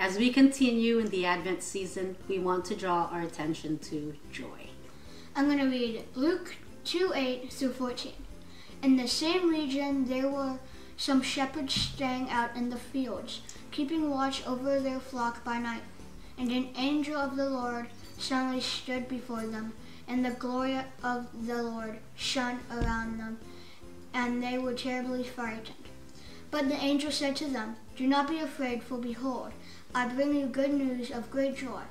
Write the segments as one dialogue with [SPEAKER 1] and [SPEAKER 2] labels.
[SPEAKER 1] As we continue in the Advent season, we want to draw our attention to joy.
[SPEAKER 2] I'm going to read Luke 2 8 through 14. In the same region, there were some shepherds staying out in the fields, keeping watch over their flock by night. And an angel of the Lord suddenly stood before them, and the glory of the Lord shone around them, and they were terribly frightened. But the angel said to them, Do not be afraid, for behold, I bring you good news of great joy,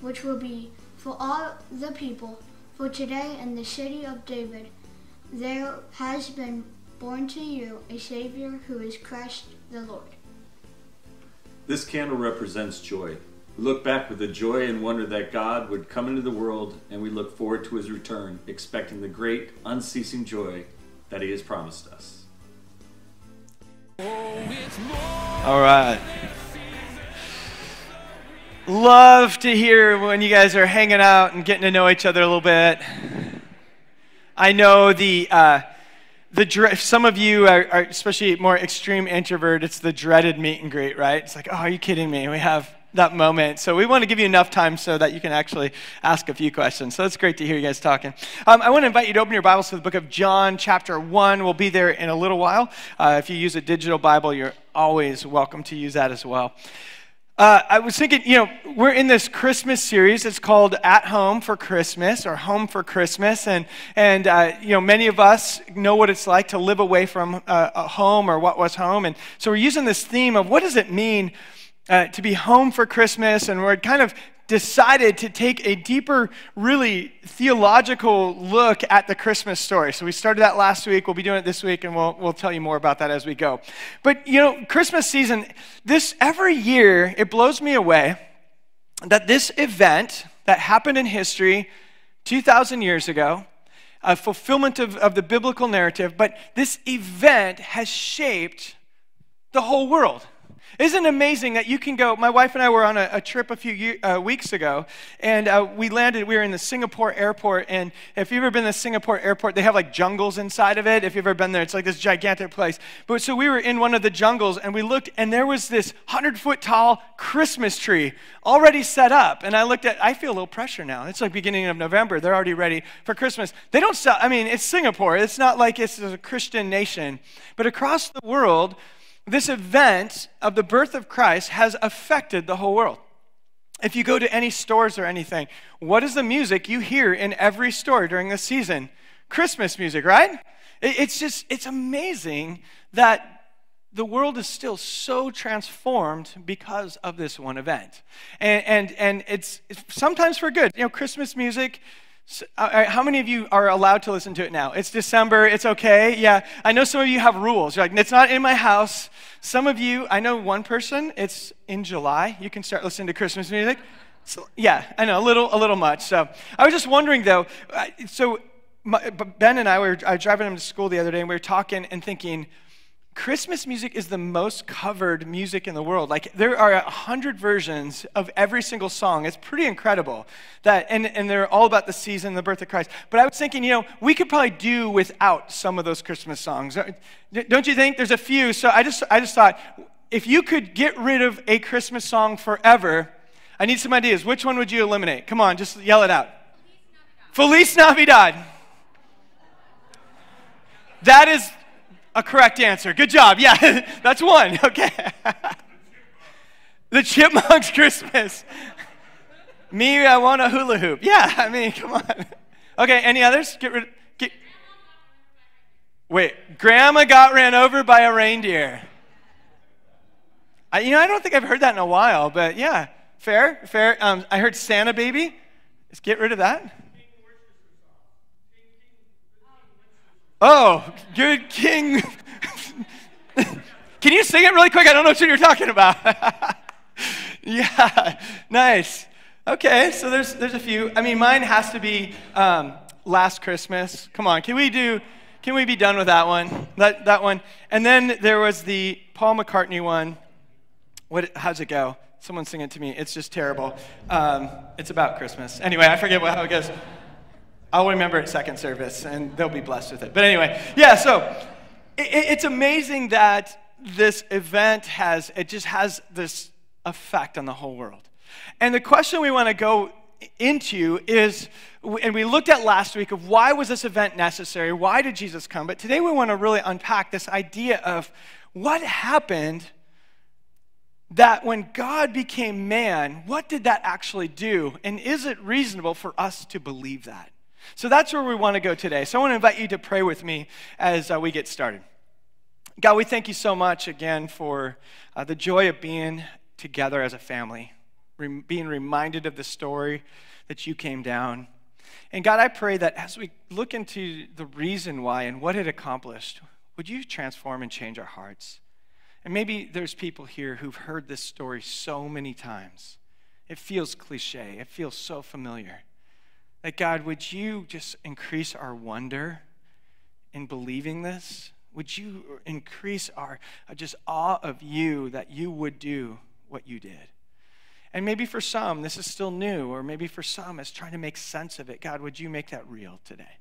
[SPEAKER 2] which will be for all the people. For today in the city of David there has been born to you a Savior who is Christ the Lord.
[SPEAKER 3] This candle represents joy. We look back with the joy and wonder that God would come into the world, and we look forward to his return, expecting the great, unceasing joy that he has promised us.
[SPEAKER 4] All right. Love to hear when you guys are hanging out and getting to know each other a little bit. I know the. Uh, the some of you are, are, especially more extreme introvert it's the dreaded meet and greet right? It's like oh are you kidding me? We have that moment. So we want to give you enough time so that you can actually ask a few questions. So it's great to hear you guys talking. Um, i want to invite you to open your bibles to the book of john chapter 1 we'll be there in a little while. Uh, if you use a digital bible you're always welcome to use that as well uh, I was thinking, you know, we're in this Christmas series. It's called At Home for Christmas or Home for Christmas. And, and uh, you know, many of us know what it's like to live away from uh, a home or what was home. And so we're using this theme of what does it mean uh, to be home for Christmas? And we're kind of decided to take a deeper, really theological look at the Christmas story. So we started that last week. We'll be doing it this week, and we'll, we'll tell you more about that as we go. But, you know, Christmas season, this every year, it blows me away that this event that happened in history 2,000 years ago, a fulfillment of, of the biblical narrative, but this event has shaped the whole world. Isn't it amazing that you can go? My wife and I were on a, a trip a few uh, weeks ago, and uh, we landed. We were in the Singapore airport, and if you've ever been to the Singapore airport, they have like jungles inside of it. If you've ever been there, it's like this gigantic place. But so we were in one of the jungles, and we looked, and there was this hundred foot tall Christmas tree already set up. And I looked at, I feel a little pressure now. It's like beginning of November. They're already ready for Christmas. They don't sell. I mean, it's Singapore. It's not like it's a Christian nation, but across the world this event of the birth of Christ has affected the whole world. If you go to any stores or anything, what is the music you hear in every store during the season? Christmas music, right? It's just, it's amazing that the world is still so transformed because of this one event. And, and, and it's, it's sometimes for good. You know, Christmas music so, uh, how many of you are allowed to listen to it now? It's December, it's okay. Yeah, I know some of you have rules. You're like, it's not in my house. Some of you, I know one person, it's in July. You can start listening to Christmas music. So, yeah, I know, a little, a little much. So I was just wondering though, so my, Ben and I were I driving him to school the other day and we were talking and thinking, Christmas music is the most covered music in the world. Like there are a hundred versions of every single song. It's pretty incredible. That and, and they're all about the season, the birth of Christ. But I was thinking, you know, we could probably do without some of those Christmas songs. Don't you think? There's a few. So I just I just thought if you could get rid of a Christmas song forever, I need some ideas. Which one would you eliminate? Come on, just yell it out. Feliz Navidad. Feliz Navidad. That is a correct answer. Good job. Yeah, that's one. Okay. the Chipmunks Christmas. Me, I want a hula hoop. Yeah, I mean, come on. Okay, any others? Get rid. Get. Wait, Grandma got ran over by a reindeer. I, you know, I don't think I've heard that in a while, but yeah, fair, fair. Um, I heard Santa Baby. Let's get rid of that. Oh, good King. Can you sing it really quick? I don't know what you're talking about. yeah, nice. Okay, so there's there's a few. I mean, mine has to be um, Last Christmas. Come on, can we do? Can we be done with that one? That that one. And then there was the Paul McCartney one. What? How's it go? Someone sing it to me. It's just terrible. Um, it's about Christmas. Anyway, I forget what, how it goes. I'll remember it second service, and they'll be blessed with it. But anyway, yeah, so it, it's amazing that this event has, it just has this effect on the whole world. And the question we want to go into is, and we looked at last week of why was this event necessary? Why did Jesus come? But today we want to really unpack this idea of what happened that when God became man, what did that actually do? And is it reasonable for us to believe that? So that's where we want to go today. So I want to invite you to pray with me as uh, we get started. God, we thank you so much again for uh, the joy of being together as a family, re- being reminded of the story that you came down. And God, I pray that as we look into the reason why and what it accomplished, would you transform and change our hearts? And maybe there's people here who've heard this story so many times. It feels cliche, it feels so familiar. That God, would you just increase our wonder in believing this? Would you increase our uh, just awe of you that you would do what you did? And maybe for some, this is still new, or maybe for some, it's trying to make sense of it. God, would you make that real today?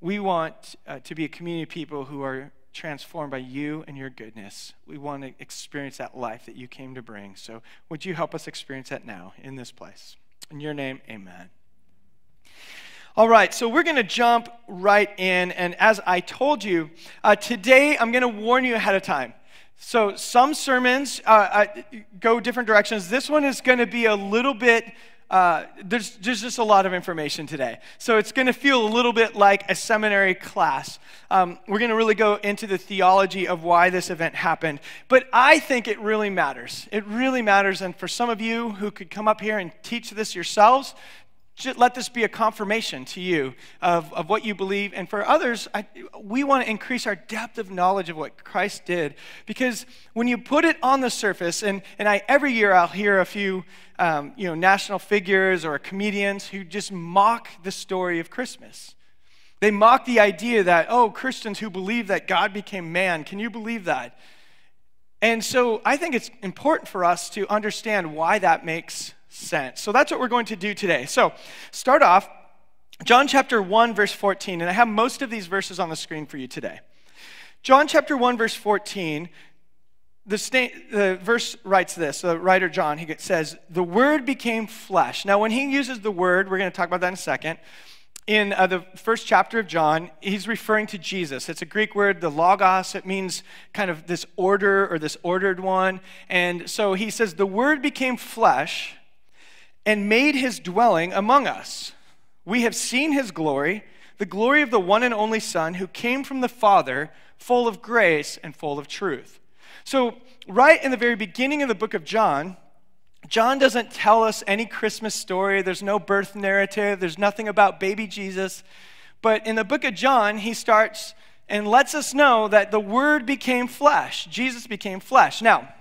[SPEAKER 4] We want uh, to be a community of people who are transformed by you and your goodness. We want to experience that life that you came to bring. So, would you help us experience that now in this place? In your name, amen. All right, so we're going to jump right in. And as I told you, uh, today I'm going to warn you ahead of time. So some sermons uh, uh, go different directions. This one is going to be a little bit. Uh, there's, there's just a lot of information today. So it's going to feel a little bit like a seminary class. Um, we're going to really go into the theology of why this event happened. But I think it really matters. It really matters. And for some of you who could come up here and teach this yourselves, just let this be a confirmation to you of, of what you believe. And for others, I, we want to increase our depth of knowledge of what Christ did. Because when you put it on the surface, and, and I, every year I'll hear a few um, you know, national figures or comedians who just mock the story of Christmas. They mock the idea that, oh, Christians who believe that God became man, can you believe that? And so I think it's important for us to understand why that makes So that's what we're going to do today. So, start off, John chapter 1, verse 14, and I have most of these verses on the screen for you today. John chapter 1, verse 14, the, the verse writes this the writer John, he says, The word became flesh. Now, when he uses the word, we're going to talk about that in a second. In uh, the first chapter of John, he's referring to Jesus. It's a Greek word, the logos. It means kind of this order or this ordered one. And so he says, The word became flesh and made his dwelling among us. We have seen his glory, the glory of the one and only Son who came from the Father, full of grace and full of truth. So, right in the very beginning of the book of John, John doesn't tell us any Christmas story. There's no birth narrative. There's nothing about baby Jesus. But in the book of John, he starts and lets us know that the Word became flesh. Jesus became flesh. Now,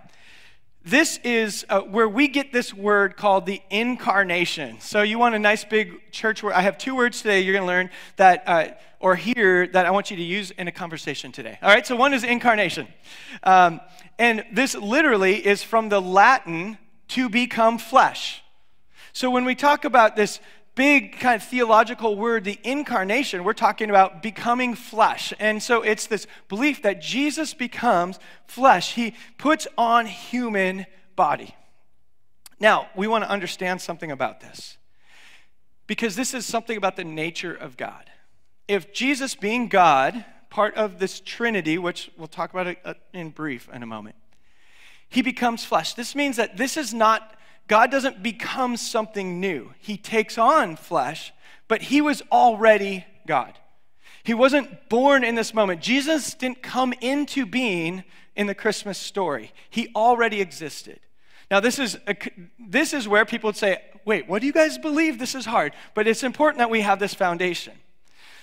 [SPEAKER 4] this is uh, where we get this word called the incarnation. So, you want a nice big church word? I have two words today you're going to learn that, uh, or hear, that I want you to use in a conversation today. All right, so one is incarnation. Um, and this literally is from the Latin to become flesh. So, when we talk about this big kind of theological word, the incarnation, we're talking about becoming flesh. And so it's this belief that Jesus becomes flesh. He puts on human body. Now, we want to understand something about this because this is something about the nature of God. If Jesus, being God, part of this Trinity, which we'll talk about uh, in brief in a moment, he becomes flesh. This means that this is not God doesn't become something new. He takes on flesh, but he was already God. He wasn't born in this moment. Jesus didn't come into being in the Christmas story. He already existed. Now, this is, a, this is where people would say, wait, what do you guys believe? This is hard. But it's important that we have this foundation.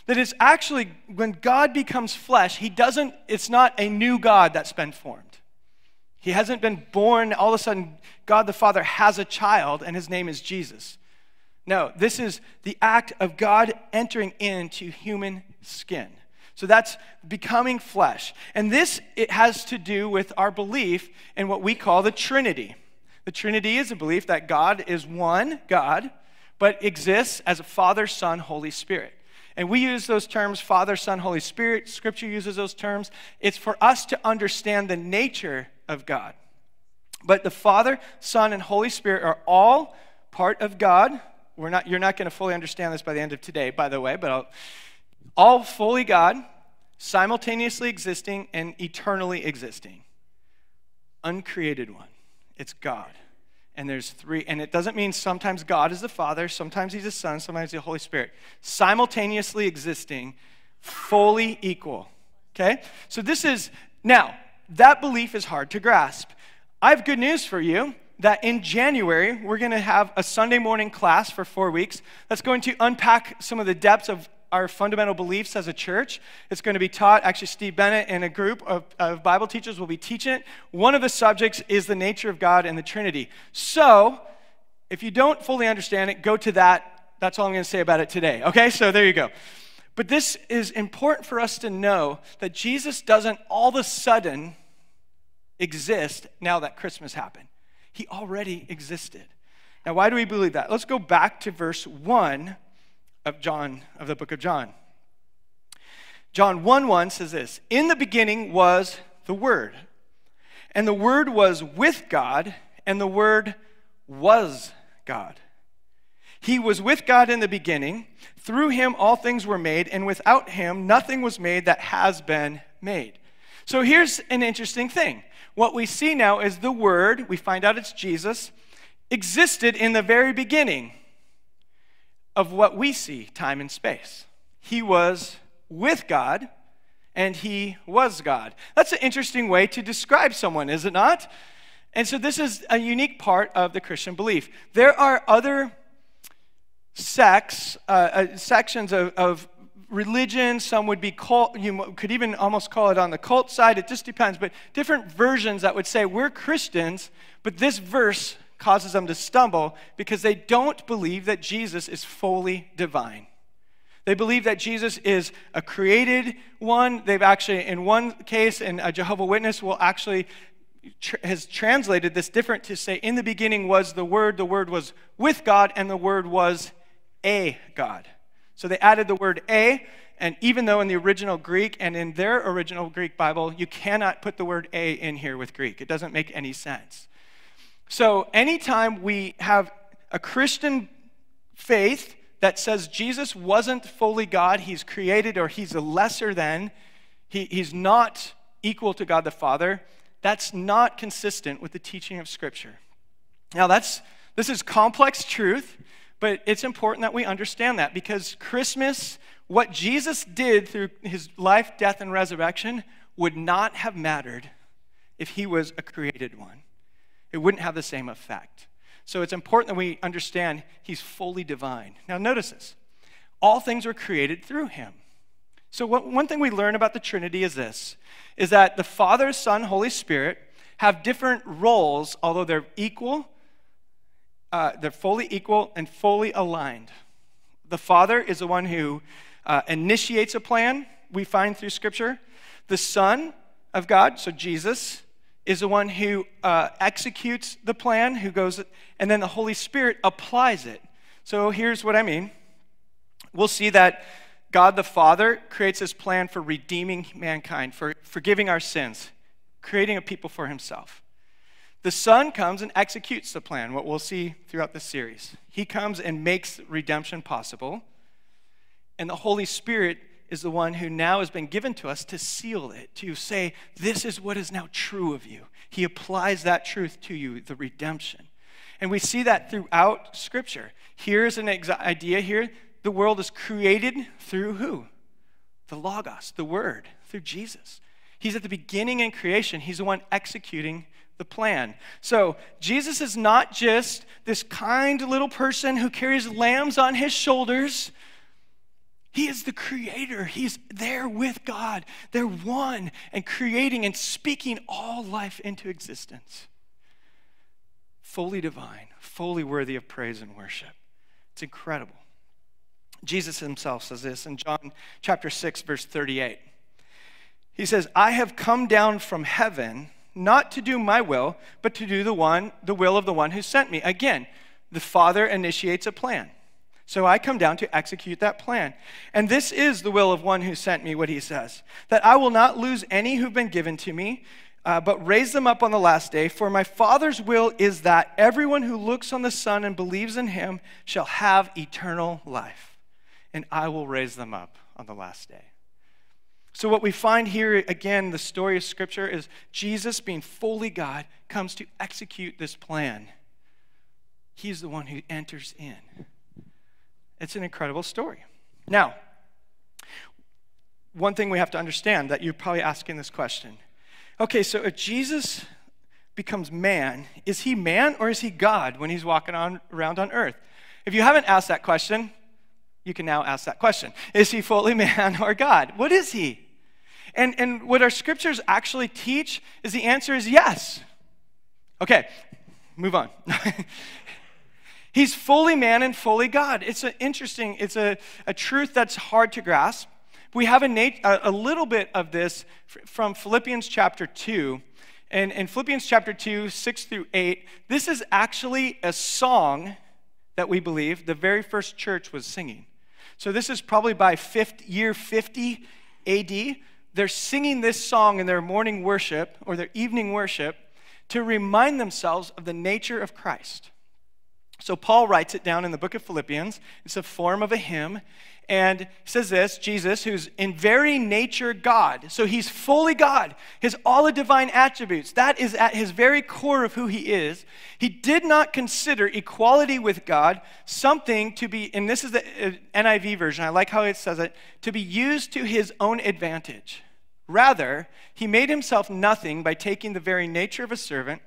[SPEAKER 4] That it's actually, when God becomes flesh, he doesn't, it's not a new God that's been formed. He hasn't been born, all of a sudden, God the Father has a child, and his name is Jesus. No, this is the act of God entering into human skin. So that's becoming flesh. And this it has to do with our belief in what we call the Trinity. The Trinity is a belief that God is one God, but exists as a Father, Son, Holy Spirit. And we use those terms Father, Son, Holy Spirit. Scripture uses those terms. It's for us to understand the nature of God. But the Father, Son, and Holy Spirit are all part of God. We're not, you're not going to fully understand this by the end of today, by the way, but I'll, all fully God, simultaneously existing and eternally existing. Uncreated one. It's God. And there's three, and it doesn't mean sometimes God is the Father, sometimes He's the Son, sometimes the Holy Spirit. Simultaneously existing, fully equal. Okay? So this is, now, that belief is hard to grasp. I have good news for you that in January, we're going to have a Sunday morning class for four weeks that's going to unpack some of the depths of our fundamental beliefs as a church. It's going to be taught, actually, Steve Bennett and a group of, of, Bible teachers will be teaching it. One of the subjects is the nature of God and the Trinity. So, if you don't fully understand it, go to that. That's all I'm going to say about it today. Okay, so there you go. But this is important for us to know that Jesus doesn't all of a sudden exist now that Christmas happened. He already existed. Now, why do we believe that? Let's go back to verse 1 of John, of the book of John. John 1 1 says this In the beginning was the Word, and the Word was with God, and the Word was God. He was with God in the beginning. Through him all things were made, and without him nothing was made that has been made. So here's an interesting thing. What we see now is the Word, we find out it's Jesus, existed in the very beginning of what we see time and space. He was with God and he was God. That's an interesting way to describe someone, is it not? And so this is a unique part of the Christian belief. There are other sects, uh, uh, sections of, of religion. Some would be cult, you could even almost call it on the cult side. It just depends. But different versions that would say we're Christians, but this verse causes them to stumble because they don't believe that Jesus is fully divine. They believe that Jesus is a created one. They've actually, in one case, and a Jehovah Witness will actually tr- has translated this different to say, "In the beginning was the Word. The Word was with God, and the Word was a God." So they added the word a, and even though in the original Greek and in their original Greek Bible, you cannot put the word a in here with Greek, it doesn't make any sense. So, anytime we have a Christian faith that says Jesus wasn't fully God, he's created or he's a lesser than, he, he's not equal to God the Father, that's not consistent with the teaching of Scripture. Now, that's, this is complex truth, but it's important that we understand that because Christmas, what Jesus did through his life, death, and resurrection, would not have mattered if he was a created one it wouldn't have the same effect. So it's important that we understand he's fully divine. Now, notice this all things were created through him. So, what, one thing we learn about the Trinity is this is that the Father, Son, Holy Spirit have different roles, although they're equal, uh, they're fully equal and fully aligned. The Father is the one who uh, initiates a plan, we find through Scripture. The Son of God, so Jesus, is the one who uh, executes the plan, who goes, and then the Holy Spirit applies it. So here's what I mean. We'll see that God the Father creates this plan for redeeming mankind, for forgiving our sins, creating a people for himself. The Son comes and executes the plan, what we'll see throughout the series. He comes and makes redemption possible. And the Holy Spirit is the one who now has been given to us to seal it, to say, This is what is now true of you. He applies that truth to you, the redemption. And we see that throughout Scripture. Here's an ex- idea here the world is created through who? The Logos, the Word, through Jesus. He's at the beginning in creation, He's the one executing the plan. So, Jesus is not just this kind little person who carries lambs on his shoulders he is the creator. He's there with God. They're one and creating and speaking all life into existence. Fully divine, fully worthy of praise and worship. It's incredible. Jesus himself says this in John chapter 6 verse 38. He says, "I have come down from heaven not to do my will, but to do the one the will of the one who sent me." Again, the Father initiates a plan. So I come down to execute that plan. And this is the will of one who sent me, what he says that I will not lose any who've been given to me, uh, but raise them up on the last day. For my Father's will is that everyone who looks on the Son and believes in him shall have eternal life, and I will raise them up on the last day. So, what we find here again, the story of Scripture is Jesus, being fully God, comes to execute this plan. He's the one who enters in. It's an incredible story. Now, one thing we have to understand that you're probably asking this question okay, so if Jesus becomes man, is he man or is he God when he's walking on, around on earth? If you haven't asked that question, you can now ask that question Is he fully man or God? What is he? And, and what our scriptures actually teach is the answer is yes. Okay, move on. He's fully man and fully God. It's an interesting, it's a, a truth that's hard to grasp. We have a, nat- a, little bit of this from Philippians chapter 2. And in Philippians chapter 2, 6 through 8, this is actually a song that we believe the very first church was singing. So this is probably by fifth, year 50 AD. They're singing this song in their morning worship or their evening worship to remind themselves of the nature of Christ. So Paul writes it down in the book of Philippians. It's a form of a hymn. And says this Jesus, who's in very nature God, so he's fully God, his all the divine attributes, that is at his very core of who he is. He did not consider equality with God something to be, and this is the uh, NIV version, I like how it says it, to be used to his own advantage. Rather, he made himself nothing by taking the very nature of a servant,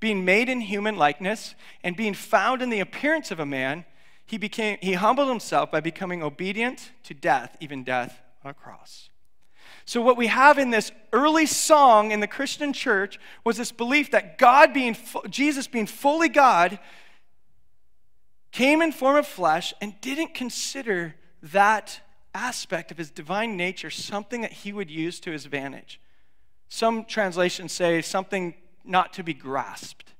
[SPEAKER 4] being made in human likeness, and being found in the appearance of a man he, became, he humbled himself by becoming obedient to death, even death on a cross. So, what we have in this early song in the Christian church was this belief that God being, Jesus being fully God, came in form of flesh and didn't consider that aspect of his divine nature something that he would use to his advantage. Some translations say something not to be grasped.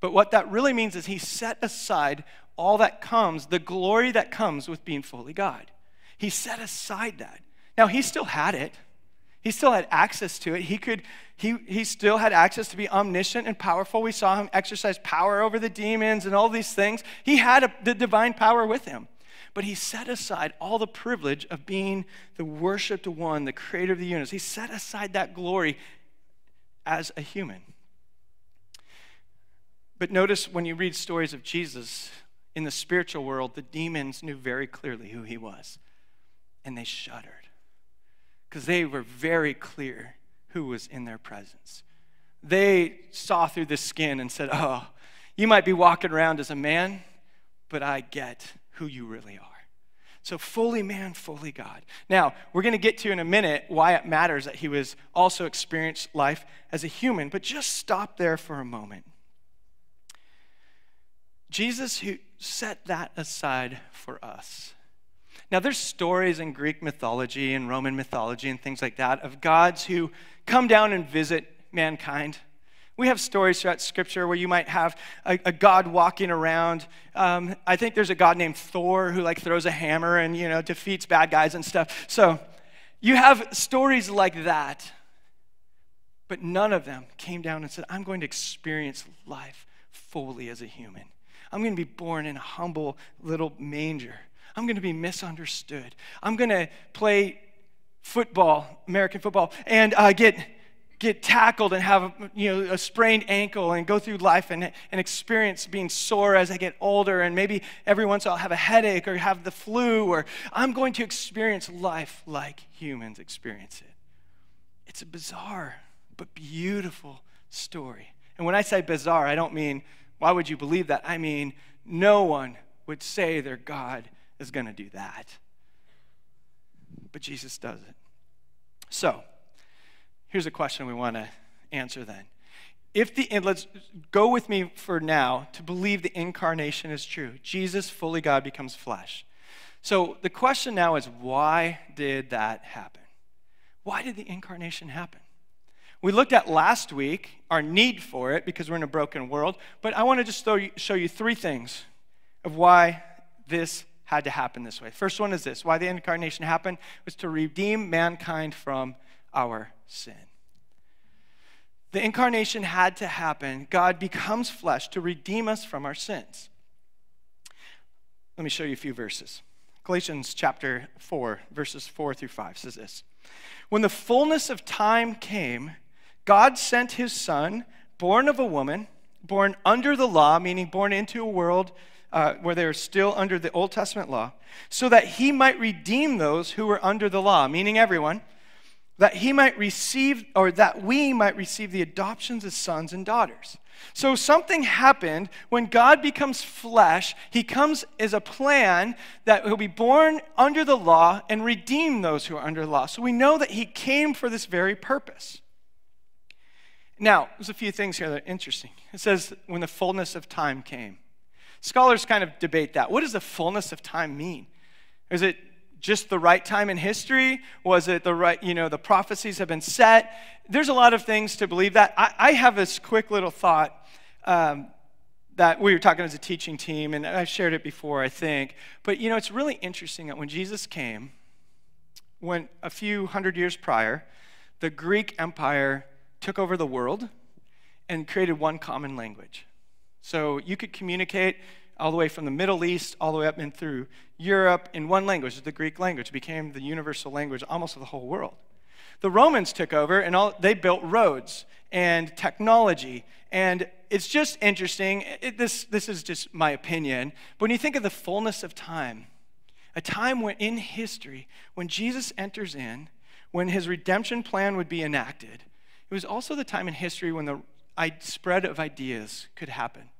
[SPEAKER 4] But what that really means is he set aside all that comes, the glory that comes with being fully God. He set aside that. Now, he still had it. He still had access to it. He could, he, he still had access to be omniscient and powerful. We saw him exercise power over the demons and all these things. He had a, the divine power with him. But he set aside all the privilege of being the worshiped one, the creator of the universe. He set aside that glory as a human. But notice when you read stories of Jesus, in the spiritual world, the demons knew very clearly who he was. And they shuddered because they were very clear who was in their presence. They saw through the skin and said, Oh, you might be walking around as a man, but I get who you really are. So, fully man, fully God. Now, we're going to get to in a minute why it matters that he was also experienced life as a human, but just stop there for a moment. Jesus, who set that aside for us. Now, there's stories in Greek mythology and Roman mythology and things like that of gods who come down and visit mankind. We have stories throughout Scripture where you might have a, a god walking around. Um, I think there's a god named Thor who like throws a hammer and you know defeats bad guys and stuff. So you have stories like that, but none of them came down and said, "I'm going to experience life fully as a human." I'm going to be born in a humble little manger. I'm going to be misunderstood. I'm going to play football, American football, and uh, get get tackled and have you know a sprained ankle and go through life and, and experience being sore as I get older and maybe every once in a while have a headache or have the flu or I'm going to experience life like humans experience it. It's a bizarre but beautiful story. And when I say bizarre, I don't mean why would you believe that? I mean, no one would say their God is going to do that. But Jesus does it. So, here's a question we want to answer then. If the and let's go with me for now to believe the incarnation is true. Jesus, fully God, becomes flesh. So the question now is why did that happen? Why did the incarnation happen? We looked at last week our need for it because we're in a broken world, but I want to just you, show you three things of why this had to happen this way. First one is this why the incarnation happened was to redeem mankind from our sin. The incarnation had to happen. God becomes flesh to redeem us from our sins. Let me show you a few verses. Galatians chapter 4, verses 4 through 5 says this When the fullness of time came, God sent his son, born of a woman, born under the law, meaning born into a world uh, where they are still under the Old Testament law, so that he might redeem those who were under the law, meaning everyone, that he might receive, or that we might receive the adoptions as sons and daughters. So something happened when God becomes flesh. He comes as a plan that he'll be born under the law and redeem those who are under the law. So we know that he came for this very purpose. Now, there's a few things here that are interesting. It says, when the fullness of time came. Scholars kind of debate that. What does the fullness of time mean? Is it just the right time in history? Was it the right, you know, the prophecies have been set? There's a lot of things to believe that. I, I have this quick little thought um, that we were talking as a teaching team, and I've shared it before, I think. But, you know, it's really interesting that when Jesus came, when a few hundred years prior, the Greek Empire took over the world and created one common language. So you could communicate all the way from the Middle East all the way up and through Europe in one language, the Greek language, became the universal language almost of the whole world. The Romans took over and all, they built roads and technology. And it's just interesting. It, this, this is just my opinion. But when you think of the fullness of time, a time when in history, when Jesus enters in, when his redemption plan would be enacted, it was also the time in history when the spread of ideas could happen.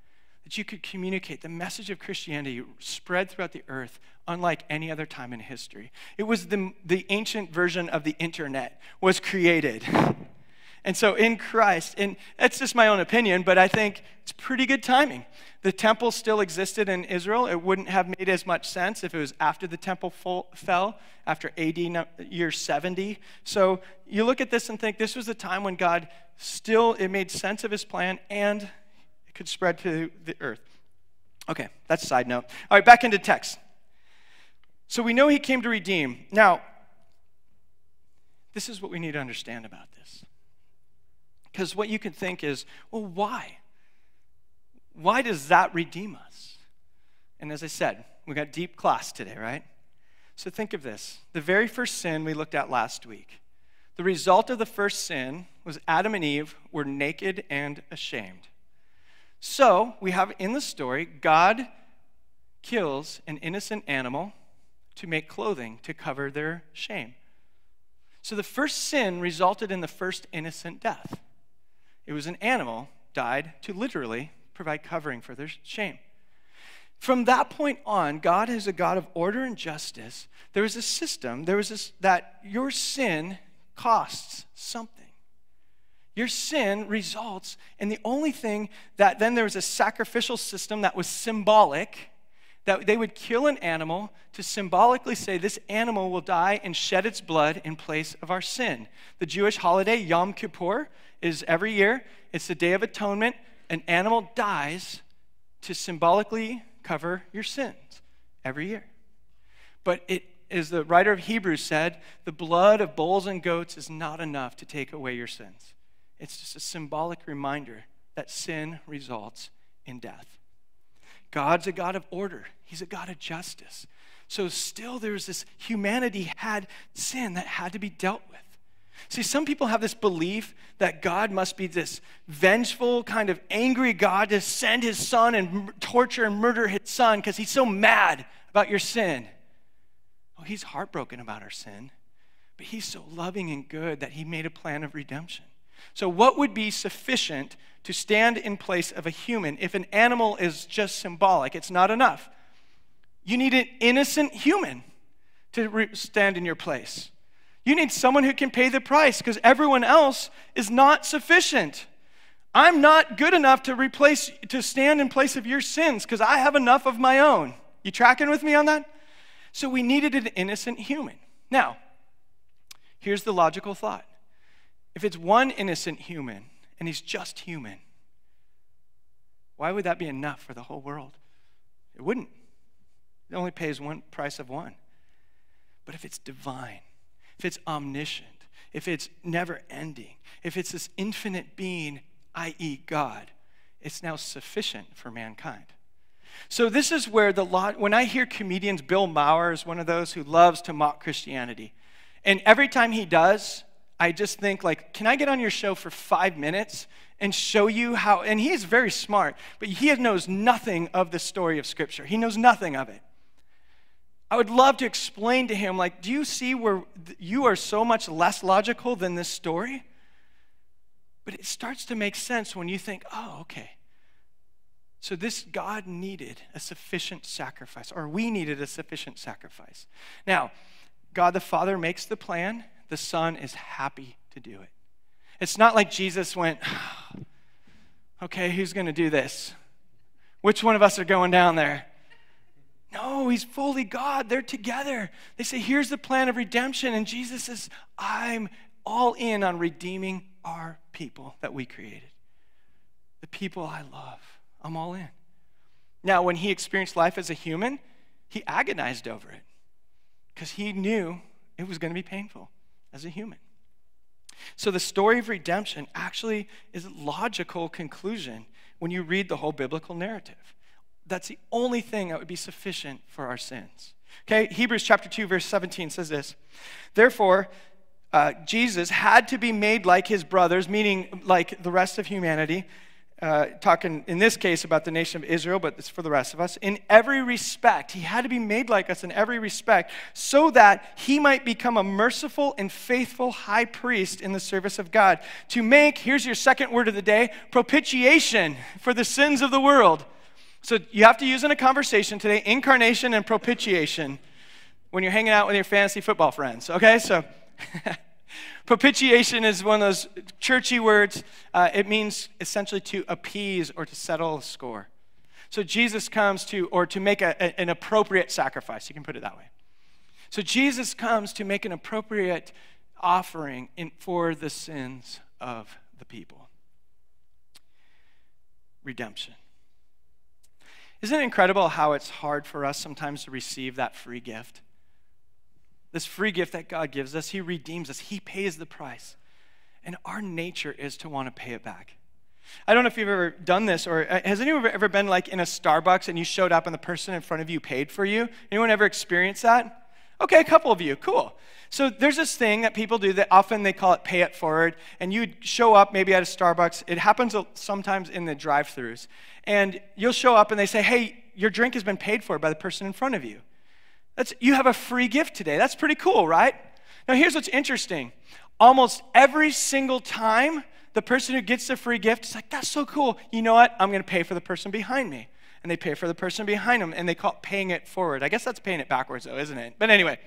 [SPEAKER 4] That you could communicate the message of Christianity spread throughout the earth unlike any other time in history. It was the, the ancient version of the internet was created. And so in Christ, and that's just my own opinion, but I think it's pretty good timing. The temple still existed in Israel. It wouldn't have made as much sense if it was after the temple fell, after AD year 70. So you look at this and think this was the time when God still, it made sense of his plan and could spread to the earth. Okay, that's a side note. All right, back into text. So we know he came to redeem. Now, this is what we need to understand about this. Because what you can think is, well, why? Why does that redeem us? And as I said, we got deep class today, right? So think of this. The very first sin we looked at last week, the result of the first sin was Adam and Eve were naked and ashamed. So we have in the story, God kills an innocent animal to make clothing to cover their shame. So the first sin resulted in the first innocent death. It was an animal died to literally provide covering for their shame. From that point on, God is a God of order and justice. There is a system, there was this, that your sin costs something. Your sin results in the only thing that then there was a sacrificial system that was symbolic that they would kill an animal to symbolically say this animal will die and shed its blood in place of our sin. The Jewish holiday, Yom Kippur, is every year. It's the Day of Atonement. An animal dies to symbolically cover your sins every year. But it, as the writer of Hebrews said, the blood of bulls and goats is not enough to take away your sins. It's just a symbolic reminder that sin results in death. God's a God of order, He's a God of justice. So, still, there's this humanity had sin that had to be dealt with. See, some people have this belief that God must be this vengeful, kind of angry God to send his son and torture and murder his son because he's so mad about your sin. Oh, he's heartbroken about our sin, but he's so loving and good that he made a plan of redemption. So, what would be sufficient to stand in place of a human if an animal is just symbolic? It's not enough. You need an innocent human to re- stand in your place. You need someone who can pay the price because everyone else is not sufficient. I'm not good enough to replace to stand in place of your sins because I have enough of my own. You tracking with me on that? So we needed an innocent human. Now, here's the logical thought. If it's one innocent human and he's just human, why would that be enough for the whole world? It wouldn't. It only pays one price of one. But if it's divine, if it's omniscient, if it's never ending, if it's this infinite being, i.e., God, it's now sufficient for mankind. So this is where the lot when I hear comedians, Bill Maher is one of those who loves to mock Christianity. And every time he does, I just think like, can I get on your show for five minutes and show you how and he is very smart, but he knows nothing of the story of Scripture. He knows nothing of it. I would love to explain to him, like, do you see where you are so much less logical than this story? But it starts to make sense when you think, oh, okay. So this God needed a sufficient sacrifice, or we needed a sufficient sacrifice. Now, God the Father makes the plan, the Son is happy to do it. It's not like Jesus went, okay, who's going to do this? Which one of us are going down there? No, he's fully God. They're together. They say, here's the plan of redemption. And Jesus says, I'm all in on redeeming our people that we created. The people I love. I'm all in. Now, when he experienced life as a human, he agonized over it because he knew it was going to be painful as a human. So the story of redemption actually is a logical conclusion when you read the whole biblical narrative. That's the only thing that would be sufficient for our sins. Okay, Hebrews chapter 2, verse 17 says this Therefore, uh, Jesus had to be made like his brothers, meaning like the rest of humanity, uh, talking in this case about the nation of Israel, but it's for the rest of us. In every respect, he had to be made like us in every respect, so that he might become a merciful and faithful high priest in the service of God. To make, here's your second word of the day propitiation for the sins of the world. So you have to use in a conversation today incarnation and propitiation when you're hanging out with your fantasy football friends, okay? So. Propitiation is one of those churchy words. Uh, it means essentially to appease or to settle a score. So Jesus comes to, or to make a, a, an appropriate sacrifice. You can put it that way. So Jesus comes to make an appropriate offering in, for the sins of the people. Redemption. Isn't it incredible how it's hard for us sometimes to receive that free gift? This free gift that God gives us, He redeems us, He pays the price. And our nature is to want to pay it back. I don't know if you've ever done this, or uh, has anyone ever been like in a Starbucks and you showed up and the person in front of you paid for you? Anyone ever experienced that? Okay, a couple of you, cool. So there's this thing that people do that often they call it pay it forward, and you show up maybe at a Starbucks. It happens sometimes in the drive-throughs, and you'll show up and they say, "Hey, your drink has been paid for by the person in front of you." That's, you have a free gift today. That's pretty cool, right? Now, here's what's interesting. Almost every single time, the person who gets the free gift is like, that's so cool. You know what? I'm going to pay for the person behind me. And they pay for the person behind them, and they call it paying it forward. I guess that's paying it backwards, though, isn't it? But anyway,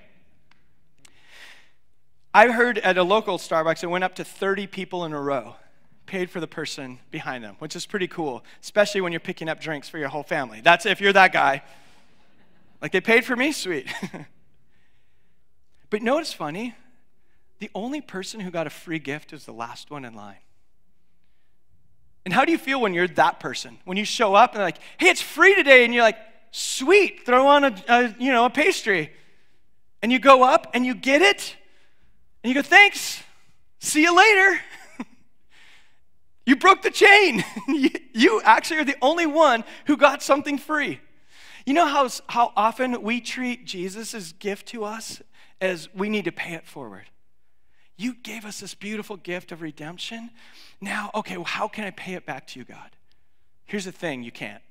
[SPEAKER 4] I heard at a local Starbucks, it went up to 30 people in a row paid for the person behind them, which is pretty cool, especially when you're picking up drinks for your whole family. That's if you're that guy. Like they paid for me? Sweet. but notice funny? The only person who got a free gift is the last one in line. And how do you feel when you're that person? When you show up and like, hey, it's free today, and you're like, sweet, throw on a, a you know, a pastry. And you go up and you get it, and you go, thanks, see you later. you broke the chain. you actually are the only one who got something free. You know how, how often we treat Jesus' gift to us as we need to pay it forward? You gave us this beautiful gift of redemption. Now, okay, well, how can I pay it back to you, God? Here's the thing you can't.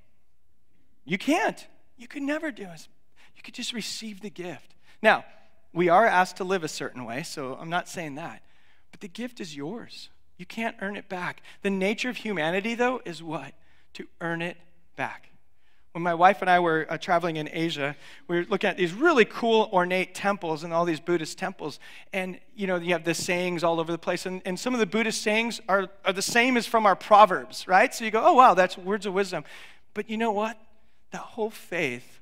[SPEAKER 4] You can't. You could never do it. You could just receive the gift. Now, we are asked to live a certain way, so I'm not saying that. But the gift is yours. You can't earn it back. The nature of humanity, though, is what? To earn it back. When my wife and I were uh, traveling in Asia, we were looking at these really cool, ornate temples and all these Buddhist temples. And, you know, you have the sayings all over the place. And, and some of the Buddhist sayings are, are the same as from our Proverbs, right? So you go, oh, wow, that's words of wisdom. But you know what? That whole faith,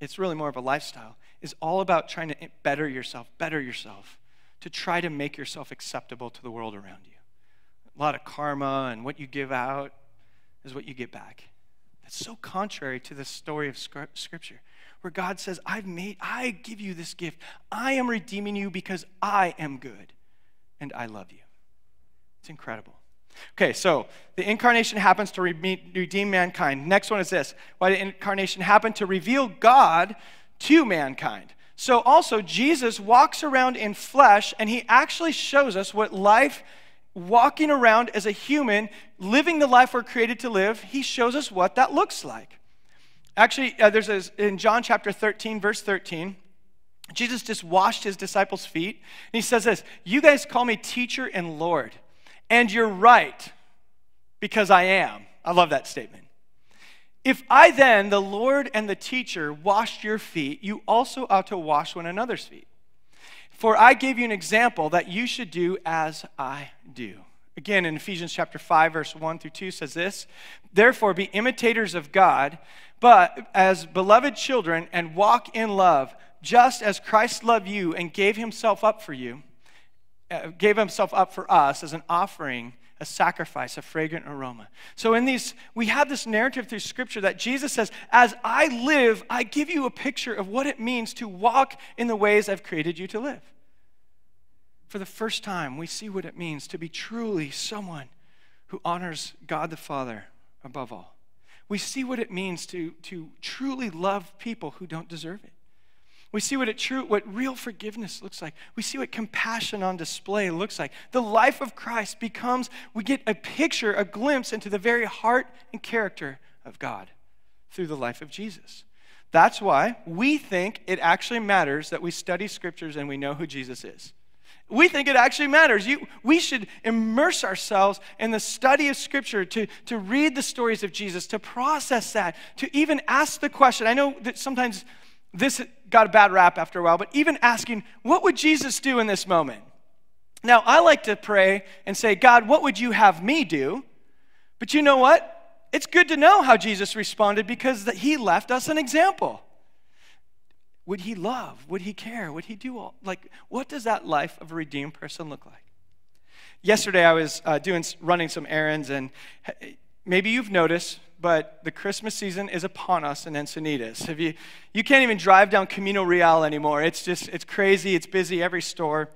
[SPEAKER 4] it's really more of a lifestyle, is all about trying to better yourself, better yourself, to try to make yourself acceptable to the world around you. A lot of karma and what you give out is what you get back. It's so contrary to the story of Scripture. where God says, I've made, I give you this gift. I am redeeming you because I am good and I love you. It's incredible. Okay, so the incarnation happens to redeem mankind. Next one is this why the incarnation happened to reveal God to mankind. So also, Jesus walks around in flesh and he actually shows us what life, walking around as a human, living the life we're created to live, he shows us what that looks like. Actually, uh, there's a, in John chapter 13, verse 13, Jesus just washed his disciples' feet. And he says this You guys call me teacher and Lord. And you're right, because I am. I love that statement. If I then, the Lord and the teacher, washed your feet, you also ought to wash one another's feet. For I gave you an example that you should do as I do. Again, in Ephesians chapter 5, verse 1 through 2 says this Therefore, be imitators of God, but as beloved children, and walk in love, just as Christ loved you and gave himself up for you uh, gave himself up for us as an offering, a sacrifice, a fragrant aroma. So in these, we have this narrative through scripture that Jesus says, as I live, I give you a picture of what it means to walk in the ways I've created you to live. For the first time, we see what it means to be truly someone who honors God the Father above all. We see what it means to, to truly love people who don't deserve it. We see what it true, what real forgiveness looks like. We see what compassion on display looks like. The life of Christ becomes, we get a picture, a glimpse into the very heart and character of God through the life of Jesus. That's why we think it actually matters that we study scriptures and we know who Jesus is. We think it actually matters. You, we should immerse ourselves in the study of Scripture, to, to read the stories of Jesus, to process that, to even ask the question. I know that sometimes this got a bad rap after a while, but even asking, what would Jesus do in this moment? Now, I like to pray and say, God, what would you have me do? But you know what? It's good to know how Jesus responded because he left us an example. Would he love? Would he care? Would he do all? Like, what does that life of a redeemed person look like? Yesterday, I was uh, doing running some errands, and maybe you've noticed but the Christmas season is upon us in Encinitas. You, you can't even drive down Camino Real anymore. It's just, it's crazy. It's busy every store.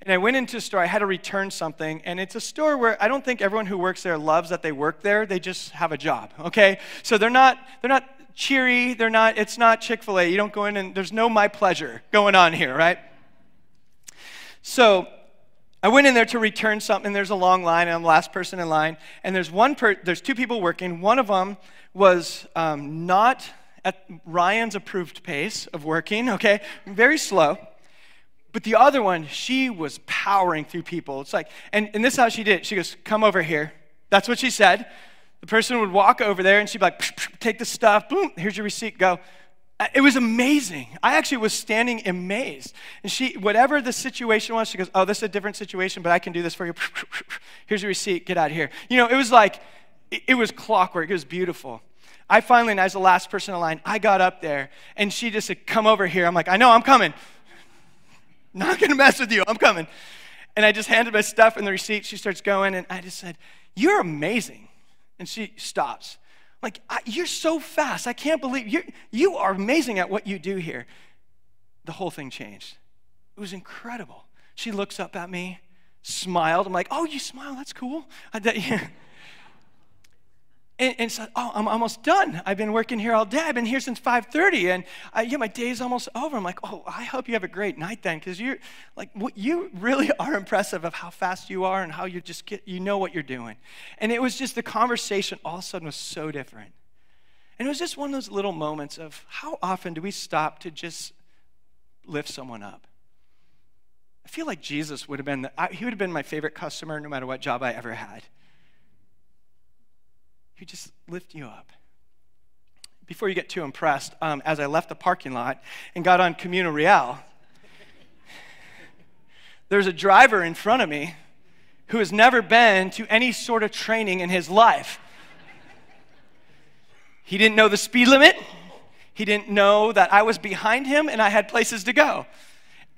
[SPEAKER 4] And I went into a store, I had to return something, and it's a store where I don't think everyone who works there loves that they work there. They just have a job, okay? So they're not, they're not cheery, they're not, it's not Chick-fil-A. You don't go in and there's no my pleasure going on here, right? So I went in there to return something. There's a long line, and I'm the last person in line. And there's one per- there's two people working. One of them was um, not at Ryan's approved pace of working. Okay, very slow. But the other one, she was powering through people. It's like, and, and this is how she did it. She goes, "Come over here." That's what she said. The person would walk over there, and she'd be like, psh, psh, "Take the stuff. Boom. Here's your receipt. Go." Uh, it was amazing. I actually was standing amazed. And she, whatever the situation was, she goes, Oh, this is a different situation, but I can do this for you. Here's your receipt. Get out of here. You know, it was like, it was clockwork. It was beautiful. I finally, and I was the last person in line, I got up there and she just said, Come over here. I'm like, I know, I'm coming. Not gonna mess with you. I'm coming. And I just handed my stuff and the receipt. She starts going, and I just said, You're amazing. And she stops. Like, I, you're so fast. I can't believe you you are amazing at what you do here. The whole thing changed. It was incredible. She looks up at me, smiled. I'm like, oh, you smile? That's cool. I, that, yeah. And, and said, "Oh, I'm almost done. I've been working here all day. I've been here since 5:30, and uh, yeah, my day's almost over." I'm like, "Oh, I hope you have a great night then, because you're like, you really are impressive of how fast you are and how you just get, you know what you're doing." And it was just the conversation all of a sudden was so different, and it was just one of those little moments of how often do we stop to just lift someone up? I feel like Jesus would have been, the, I, he would have been my favorite customer no matter what job I ever had. He just lift you up. Before you get too impressed, um, as I left the parking lot and got on Camino Real, there's a driver in front of me who has never been to any sort of training in his life. He didn't know the speed limit. He didn't know that I was behind him and I had places to go.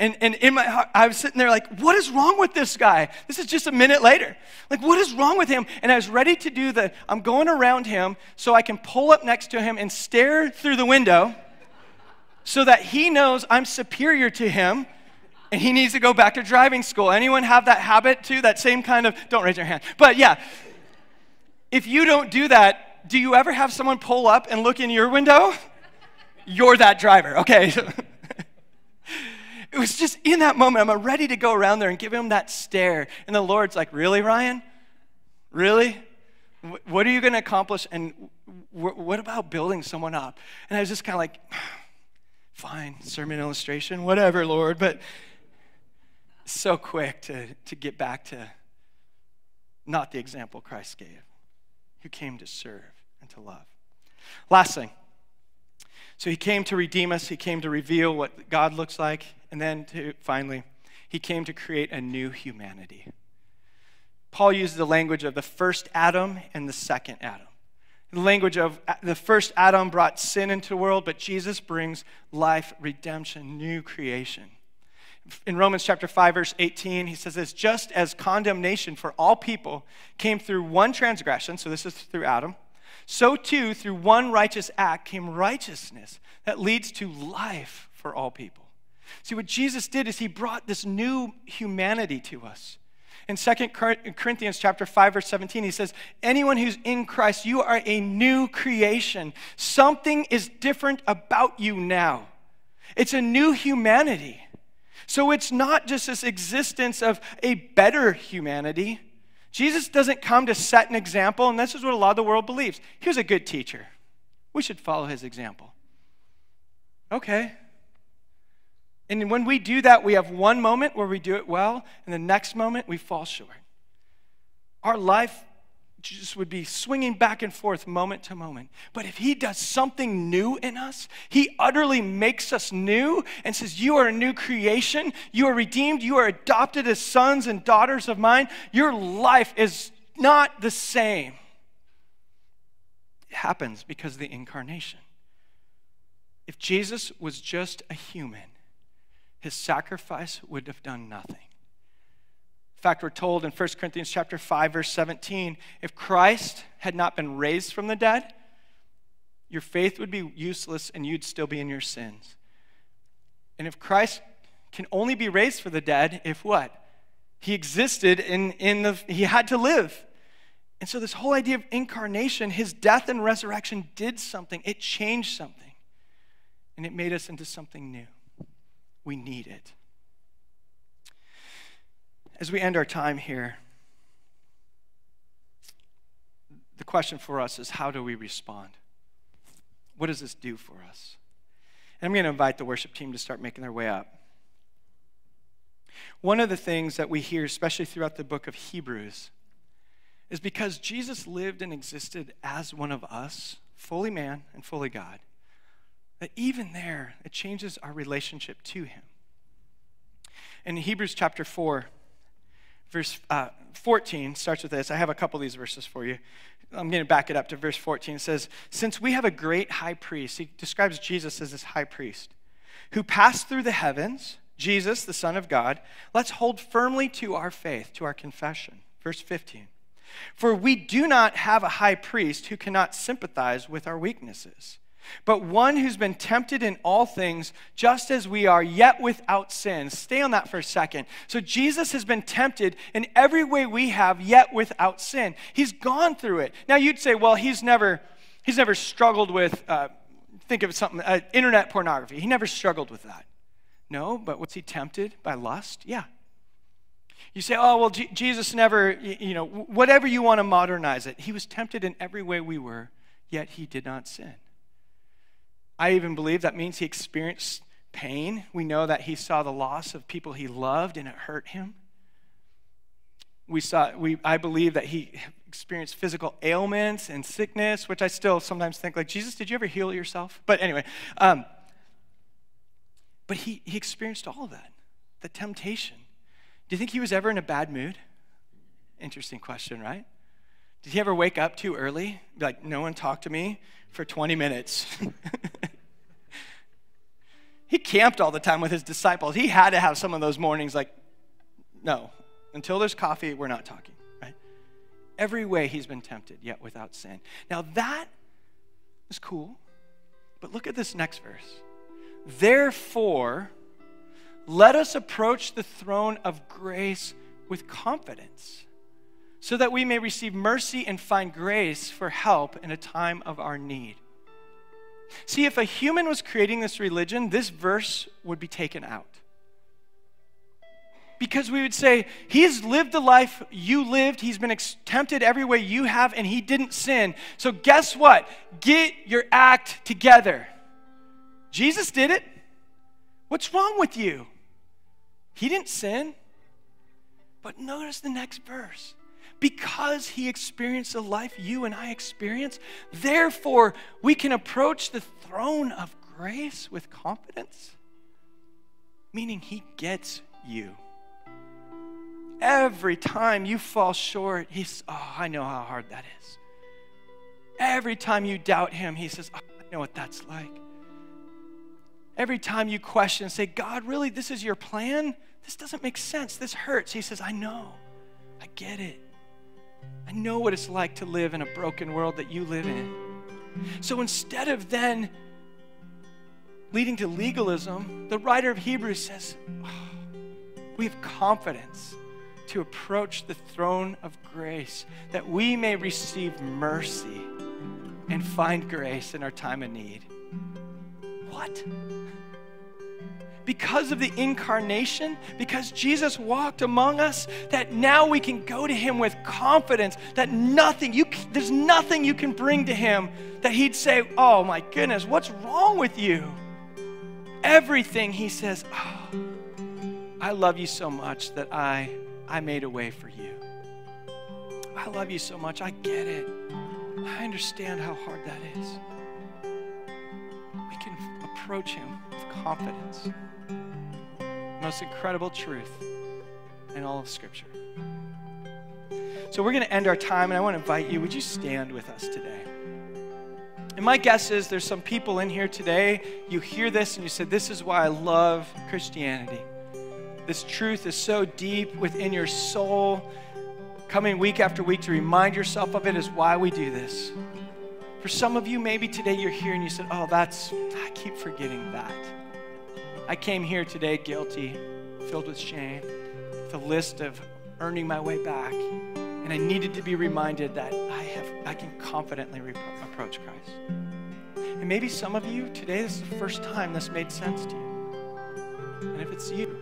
[SPEAKER 4] And, and in my heart, I was sitting there like, what is wrong with this guy? This is just a minute later. Like, what is wrong with him? And I was ready to do the, I'm going around him so I can pull up next to him and stare through the window so that he knows I'm superior to him and he needs to go back to driving school. Anyone have that habit too? That same kind of, don't raise your hand. But yeah, if you don't do that, do you ever have someone pull up and look in your window? You're that driver, okay? it was just in that moment, I'm ready to go around there and give him that stare. And the Lord's like, Really, Ryan? Really? What are you going to accomplish? And what about building someone up? And I was just kind of like, Fine, sermon illustration, whatever, Lord. But so quick to, to get back to not the example Christ gave, who came to serve and to love. Last thing. So he came to redeem us, he came to reveal what God looks like, and then to finally, he came to create a new humanity. Paul uses the language of the first Adam and the second Adam. The language of uh, the first Adam brought sin into the world, but Jesus brings life, redemption, new creation in Romans chapter 5 verse 18 he says this just as condemnation for all people came through one transgression so this is through Adam so too through one righteous act came righteousness that leads to life for all people. See what Jesus did is he brought this new humanity to us. In 2 Corinthians chapter 5 verse 17 he says anyone who's in Christ you are a new creation. Something is different about you now. It's a new humanity. So it's not just this existence of a better humanity. Jesus doesn't come to set an example, and this is what a lot of the world believes. He was a good teacher. We should follow his example. Okay. And when we do that, we have one moment where we do it well, and the next moment we fall short. Our life just would be swinging back and forth moment to moment. But if he does something new in us, he utterly makes us new and says, You are a new creation. You are redeemed. You are adopted as sons and daughters of mine. Your life is not the same. It happens because of the incarnation. If Jesus was just a human, his sacrifice would have done nothing. In fact, we're told in 1 Corinthians chapter 5 verse 17, if Christ had not been raised from the dead, your faith would be useless and you'd still be in your sins. And if Christ can only be raised for the dead if what? He existed in, in the he had to live. And so this whole idea of incarnation, his death and resurrection did something. It changed something. And it made us into something new. We need it as we end our time here, the question for us is how do we respond? What does this do for us? And I'm going to invite the worship team to start making their way up. One of the things that we hear, especially throughout the book of Hebrews, is because Jesus lived and existed as one of us, fully man and fully God, that even there, it changes our relationship to him. In Hebrews chapter 4, verse uh, 14 starts with this. I have a couple of these verses for you. I'm going to back it up to verse 14. It says, Since we have a great high priest, he describes Jesus as this high priest, who passed through the heavens, Jesus, the Son of God, let's hold firmly to our faith, to our confession. Verse 15. For we do not have a high priest who cannot sympathize with our weaknesses but one who's been tempted in all things, just as we are, yet without sin. Stay on that for a second. So, Jesus has been tempted in every way we have, yet without sin. He's gone through it. Now, you'd say, well, he's never, he's never struggled with, uh, think of something, uh, internet pornography. He never struggled with that. No, but was he tempted by lust? Yeah. You say, oh, well, G- Jesus never, you know, whatever you want to modernize it. He was tempted in every way we were, yet he did not sin. I even believe that means he experienced pain. We know that he saw the loss of people he loved and it hurt him. We saw, we, I believe that he experienced physical ailments and sickness, which I still sometimes think, like, Jesus, did you ever heal yourself? But anyway, um, but he, he experienced all of that, the temptation. Do you think he was ever in a bad mood? Interesting question, right? Did he ever wake up too early? Like, no one talked to me for 20 minutes. he camped all the time with his disciples. He had to have some of those mornings like, no, until there's coffee, we're not talking, right? Every way he's been tempted, yet without sin. Now that is cool, but look at this next verse. Therefore, let us approach the throne of grace with confidence, so that we may receive mercy and find grace for help in a time of our need. See, if a human was creating this religion, this verse would be taken out. Because we would say, He's lived the life you lived, He's been tempted every way you have, and He didn't sin. So, guess what? Get your act together. Jesus did it. What's wrong with you? He didn't sin. But notice the next verse. Because he experienced the life you and I experience, therefore we can approach the throne of grace with confidence. Meaning he gets you. Every time you fall short, he's, oh, I know how hard that is. Every time you doubt him, he says, oh, I know what that's like. Every time you question say, God, really, this is your plan? This doesn't make sense. This hurts. He says, I know. I get it. I know what it's like to live in a broken world that you live in. So instead of then leading to legalism, the writer of Hebrews says, oh, we have confidence to approach the throne of grace that we may receive mercy and find grace in our time of need. What? Because of the incarnation, because Jesus walked among us, that now we can go to him with confidence that nothing, you, there's nothing you can bring to him that he'd say, Oh my goodness, what's wrong with you? Everything he says, Oh, I love you so much that I, I made a way for you. I love you so much, I get it. I understand how hard that is. We can approach him with confidence most incredible truth in all of Scripture. So we're going to end our time, and I want to invite you, would you stand with us today? And my guess is there's some people in here today, you hear this and you said, This is why I love Christianity. This truth is so deep within your soul. Coming week after week to remind yourself of it is why we do this. For some of you, maybe today you're here and you said, Oh, that's, I keep forgetting that. I came here today guilty, filled with shame, with a list of earning my way back. And I needed to be reminded that I, have, I can confidently approach Christ. And maybe some of you, today, this is the first time this made sense to you. And if it's you,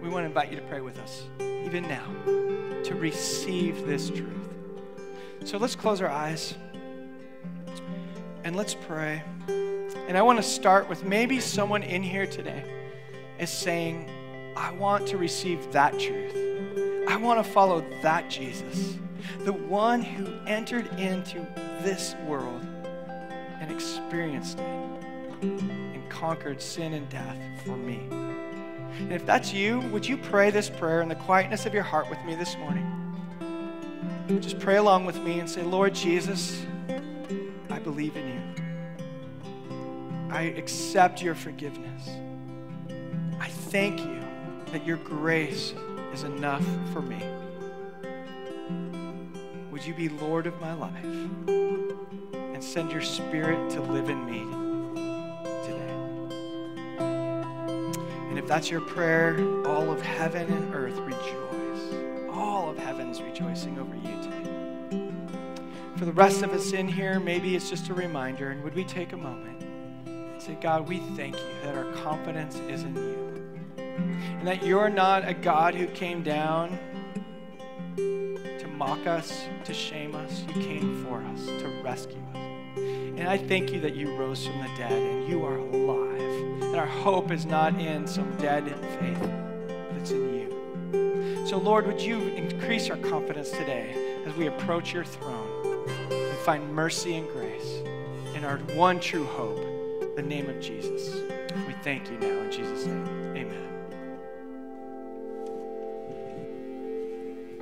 [SPEAKER 4] we want to invite you to pray with us, even now, to receive this truth. So let's close our eyes and let's pray. And I want to start with maybe someone in here today is saying, I want to receive that truth. I want to follow that Jesus, the one who entered into this world and experienced it and conquered sin and death for me. And if that's you, would you pray this prayer in the quietness of your heart with me this morning? Just pray along with me and say, Lord Jesus, I believe in you. I accept your forgiveness thank you that your grace is enough for me. Would you be Lord of my life and send your spirit to live in me today? And if that's your prayer, all of heaven and earth rejoice. All of heaven's rejoicing over you today. For the rest of us in here, maybe it's just a reminder, and would we take a moment and say, God, we thank you that our confidence is in you and that you're not a God who came down to mock us, to shame us. You came for us, to rescue us. And I thank you that you rose from the dead and you are alive. And our hope is not in some dead faith, but it's in you. So, Lord, would you increase our confidence today as we approach your throne and find mercy and grace in our one true hope, the name of Jesus. We thank you now.